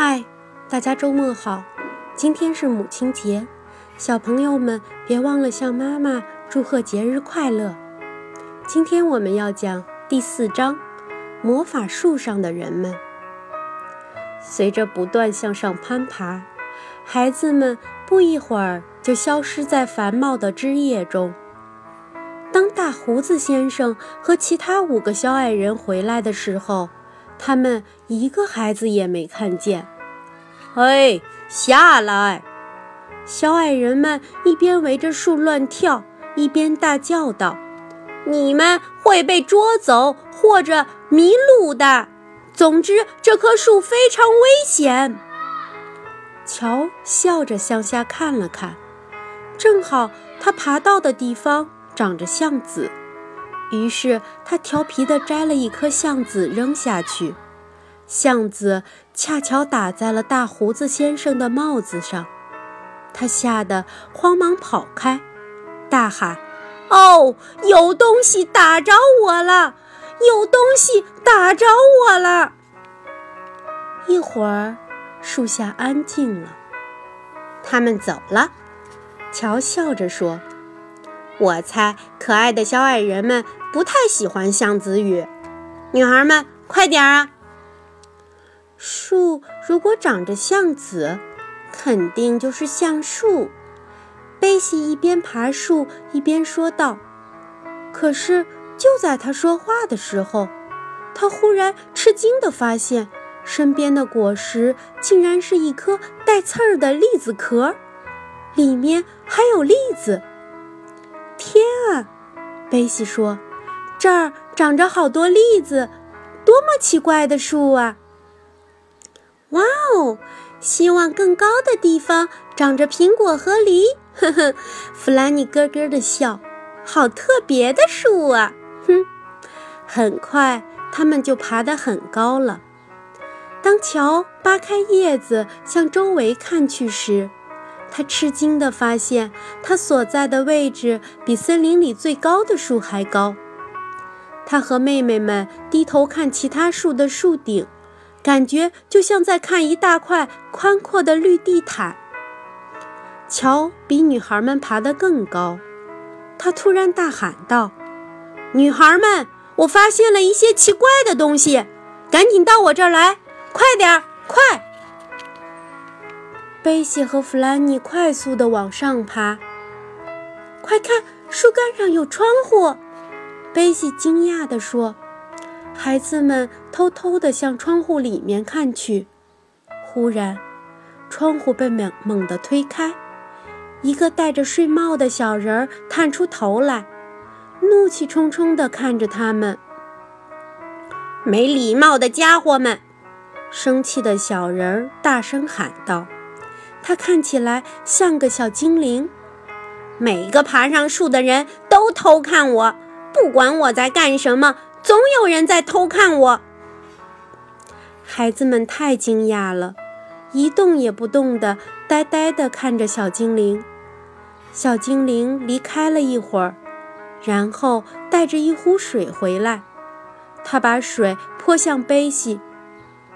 嗨，大家周末好！今天是母亲节，小朋友们别忘了向妈妈祝贺节日快乐。今天我们要讲第四章《魔法树上的人们》。随着不断向上攀爬，孩子们不一会儿就消失在繁茂的枝叶中。当大胡子先生和其他五个小矮人回来的时候，他们一个孩子也没看见。嘿，下来！小矮人们一边围着树乱跳，一边大叫道：“你们会被捉走或者迷路的。总之，这棵树非常危险。”乔笑着向下看了看，正好他爬到的地方长着橡子。于是他调皮地摘了一颗橡子扔下去，橡子恰巧打在了大胡子先生的帽子上，他吓得慌忙跑开，大喊：“哦，有东西打着我了！有东西打着我了！”一会儿，树下安静了，他们走了。乔笑着说。我猜，可爱的小矮人们不太喜欢橡子雨。女孩们，快点啊！树如果长着橡子，肯定就是橡树。贝西一边爬树一边说道。可是就在他说话的时候，他忽然吃惊地发现，身边的果实竟然是一颗带刺儿的栗子壳，里面还有栗子。天啊，贝西说：“这儿长着好多栗子，多么奇怪的树啊！”哇哦，希望更高的地方长着苹果和梨。呵呵，弗兰尼咯咯的笑，好特别的树啊！哼，很快他们就爬得很高了。当乔扒开叶子向周围看去时，他吃惊地发现，他所在的位置比森林里最高的树还高。他和妹妹们低头看其他树的树顶，感觉就像在看一大块宽阔的绿地毯。乔比女孩们爬得更高，他突然大喊道：“女孩们，我发现了一些奇怪的东西，赶紧到我这儿来，快点儿，快！”贝西和弗兰妮快速地往上爬。快看，树干上有窗户！贝西惊讶地说。孩子们偷偷地向窗户里面看去。忽然，窗户被猛猛地推开，一个戴着睡帽的小人儿探出头来，怒气冲冲地看着他们。没礼貌的家伙们！生气的小人儿大声喊道。他看起来像个小精灵。每个爬上树的人都偷看我，不管我在干什么，总有人在偷看我。孩子们太惊讶了，一动也不动地呆呆地看着小精灵。小精灵离开了一会儿，然后带着一壶水回来。他把水泼向贝西，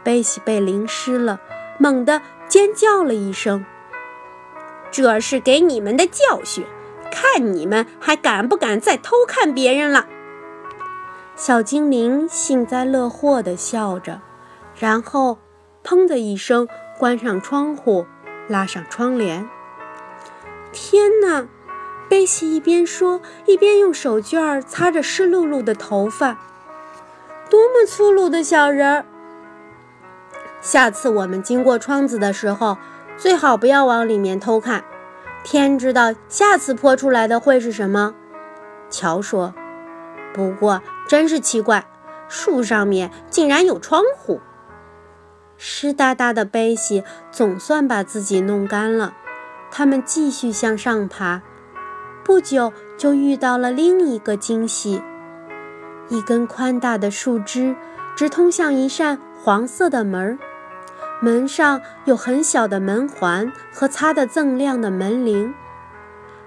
贝西被淋湿了，猛地。尖叫了一声，这是给你们的教训，看你们还敢不敢再偷看别人了。小精灵幸灾乐祸地笑着，然后砰的一声关上窗户，拉上窗帘。天哪！贝西一边说，一边用手绢擦着湿漉漉的头发。多么粗鲁的小人儿！下次我们经过窗子的时候，最好不要往里面偷看。天知道下次泼出来的会是什么。乔说：“不过真是奇怪，树上面竟然有窗户。”湿哒哒的贝西总算把自己弄干了。他们继续向上爬，不久就遇到了另一个惊喜：一根宽大的树枝直通向一扇黄色的门儿。门上有很小的门环和擦得锃亮的门铃。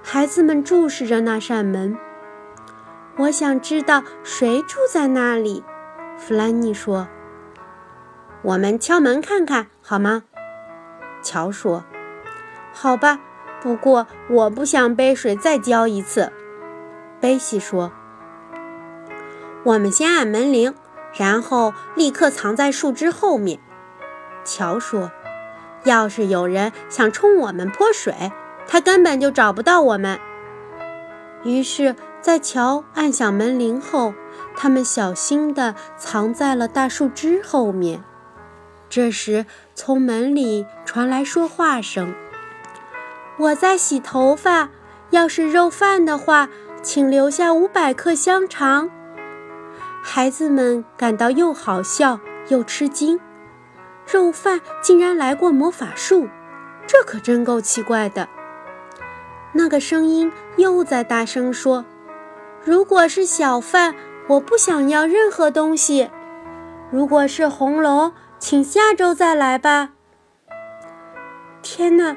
孩子们注视着那扇门。我想知道谁住在那里。弗兰妮说：“我们敲门看看，好吗？”乔说：“好吧，不过我不想杯水再浇一次。”贝西说：“我们先按门铃，然后立刻藏在树枝后面。”乔说：“要是有人想冲我们泼水，他根本就找不到我们。”于是，在乔按响门铃后，他们小心地藏在了大树枝后面。这时，从门里传来说话声：“我在洗头发，要是肉饭的话，请留下五百克香肠。”孩子们感到又好笑又吃惊。肉饭竟然来过魔法树，这可真够奇怪的。那个声音又在大声说：“如果是小贩，我不想要任何东西；如果是红龙，请下周再来吧。”天哪，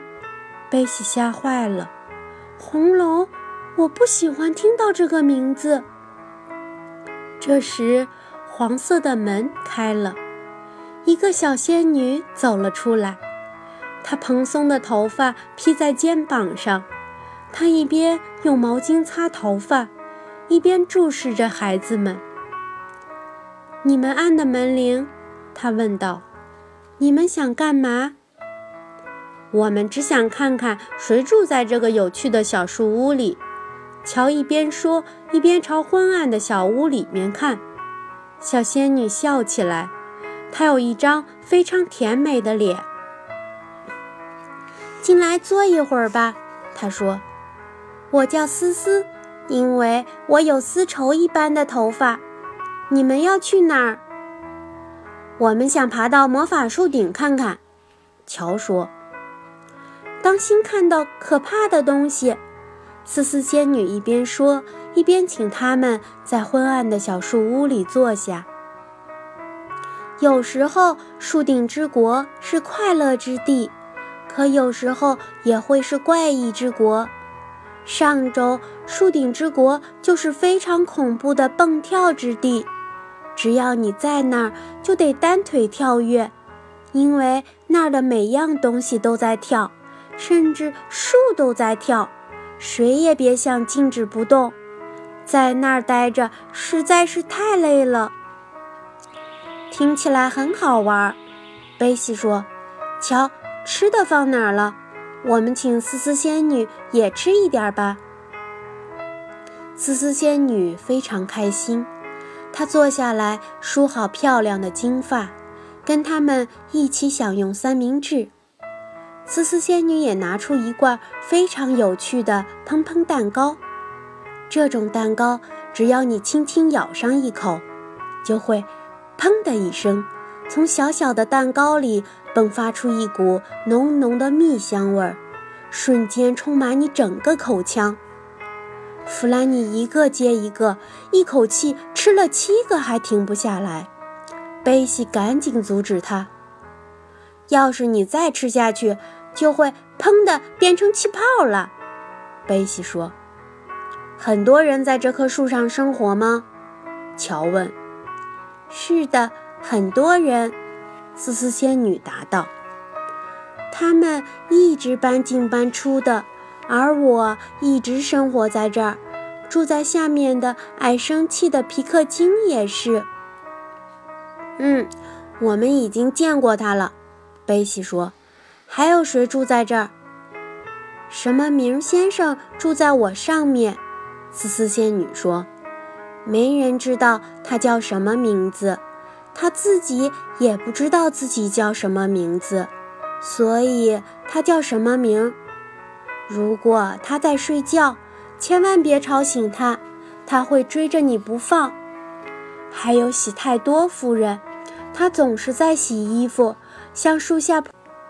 贝西吓坏了！红龙，我不喜欢听到这个名字。这时，黄色的门开了。一个小仙女走了出来，她蓬松的头发披在肩膀上，她一边用毛巾擦头发，一边注视着孩子们。“你们按的门铃？”她问道。“你们想干嘛？”“我们只想看看谁住在这个有趣的小树屋里。”乔一边说，一边朝昏暗的小屋里面看。小仙女笑起来。她有一张非常甜美的脸。进来坐一会儿吧，她说：“我叫思思，因为我有丝绸一般的头发。你们要去哪儿？”我们想爬到魔法树顶看看。”乔说。“当心看到可怕的东西。”思思仙女一边说，一边请他们在昏暗的小树屋里坐下。有时候，树顶之国是快乐之地，可有时候也会是怪异之国。上周，树顶之国就是非常恐怖的蹦跳之地。只要你在那儿，就得单腿跳跃，因为那儿的每样东西都在跳，甚至树都在跳。谁也别想静止不动，在那儿待着实在是太累了。听起来很好玩，贝西说：“瞧，吃的放哪儿了？我们请思思仙女也吃一点吧。”思思仙女非常开心，她坐下来梳好漂亮的金发，跟他们一起享用三明治。思思仙女也拿出一罐非常有趣的砰砰蛋糕，这种蛋糕只要你轻轻咬上一口，就会。砰的一声，从小小的蛋糕里迸发出一股浓浓的蜜香味儿，瞬间充满你整个口腔。弗兰尼一个接一个，一口气吃了七个，还停不下来。贝西赶紧阻止他：“要是你再吃下去，就会砰的变成气泡了。”贝西说：“很多人在这棵树上生活吗？”乔问。是的，很多人，思思仙女答道。他们一直搬进搬出的，而我一直生活在这儿。住在下面的爱生气的皮克金也是。嗯，我们已经见过他了，贝西说。还有谁住在这儿？什么名先生住在我上面？思思仙女说。没人知道他叫什么名字，他自己也不知道自己叫什么名字，所以他叫什么名？如果他在睡觉，千万别吵醒他，他会追着你不放。还有喜太多夫人，她总是在洗衣服，像树下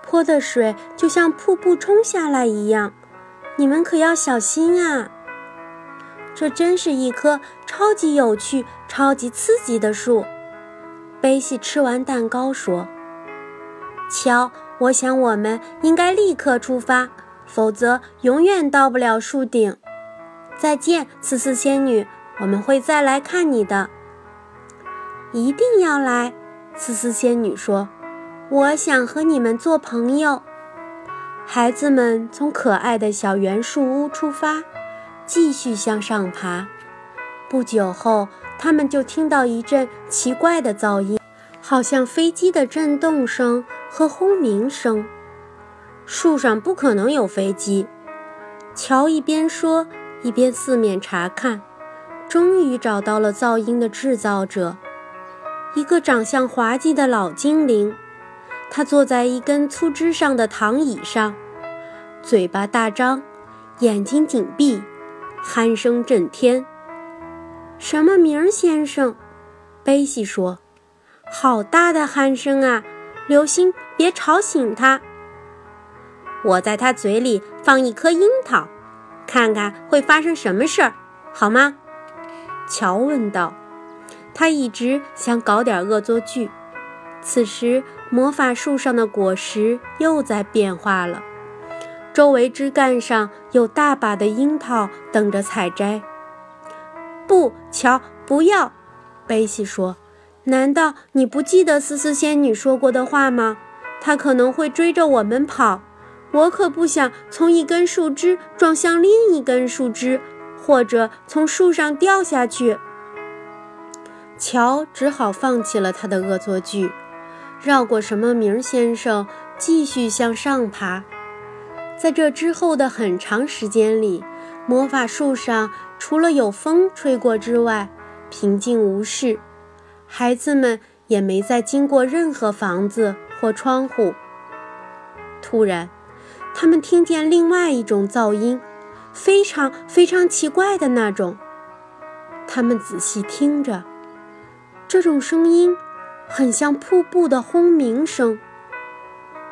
泼的水就像瀑布冲下来一样，你们可要小心啊！这真是一棵超级有趣、超级刺激的树。贝西吃完蛋糕说：“瞧，我想我们应该立刻出发，否则永远到不了树顶。”再见，思思仙女，我们会再来看你的。一定要来，思思仙女说：“我想和你们做朋友。孩子们从可爱的小圆树屋出发，继续向上爬。不久后，他们就听到一阵奇怪的噪音，好像飞机的震动声和轰鸣声。树上不可能有飞机。乔一边说，一边四面查看，终于找到了噪音的制造者——一个长相滑稽的老精灵。他坐在一根粗枝上的躺椅上，嘴巴大张，眼睛紧闭，鼾声震天。什么名儿，先生？贝西说：“好大的鼾声啊！流星，别吵醒他。我在他嘴里放一颗樱桃，看看会发生什么事儿，好吗？”乔问道。他一直想搞点恶作剧。此时，魔法树上的果实又在变化了，周围枝干上有大把的樱桃等着采摘。不，乔，不要！贝西说：“难道你不记得思思仙女说过的话吗？她可能会追着我们跑。我可不想从一根树枝撞向另一根树枝，或者从树上掉下去。”乔只好放弃了他的恶作剧，绕过什么名先生，继续向上爬。在这之后的很长时间里，魔法树上。除了有风吹过之外，平静无事。孩子们也没再经过任何房子或窗户。突然，他们听见另外一种噪音，非常非常奇怪的那种。他们仔细听着，这种声音很像瀑布的轰鸣声。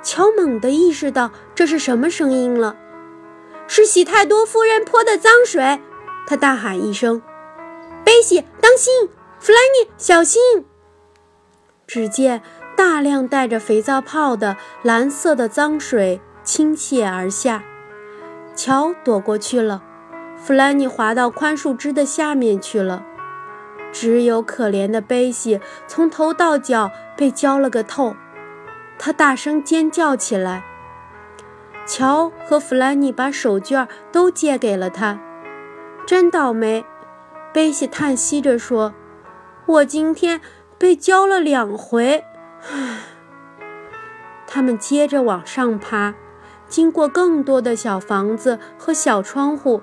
乔猛地意识到这是什么声音了，是喜太多夫人泼的脏水。他大喊一声：“贝西，当心！弗兰尼，小心！”只见大量带着肥皂泡的蓝色的脏水倾泻而下，乔躲过去了，弗兰尼滑到宽树枝的下面去了，只有可怜的贝西从头到脚被浇了个透，他大声尖叫起来。乔和弗兰尼把手绢都借给了他。真倒霉，贝西叹息着说：“我今天被浇了两回。”。他们接着往上爬，经过更多的小房子和小窗户，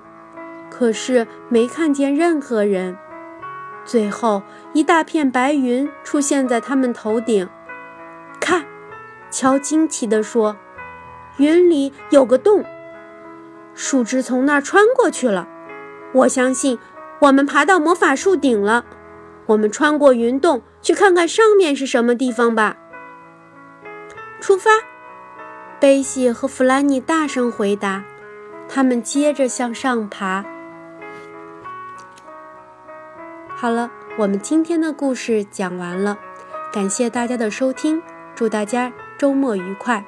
可是没看见任何人。最后，一大片白云出现在他们头顶。乔惊奇地说：“云里有个洞，树枝从那儿穿过去了。”我相信，我们爬到魔法树顶了。我们穿过云洞，去看看上面是什么地方吧。出发！贝西和弗兰尼大声回答。他们接着向上爬。好了，我们今天的故事讲完了，感谢大家的收听，祝大家周末愉快。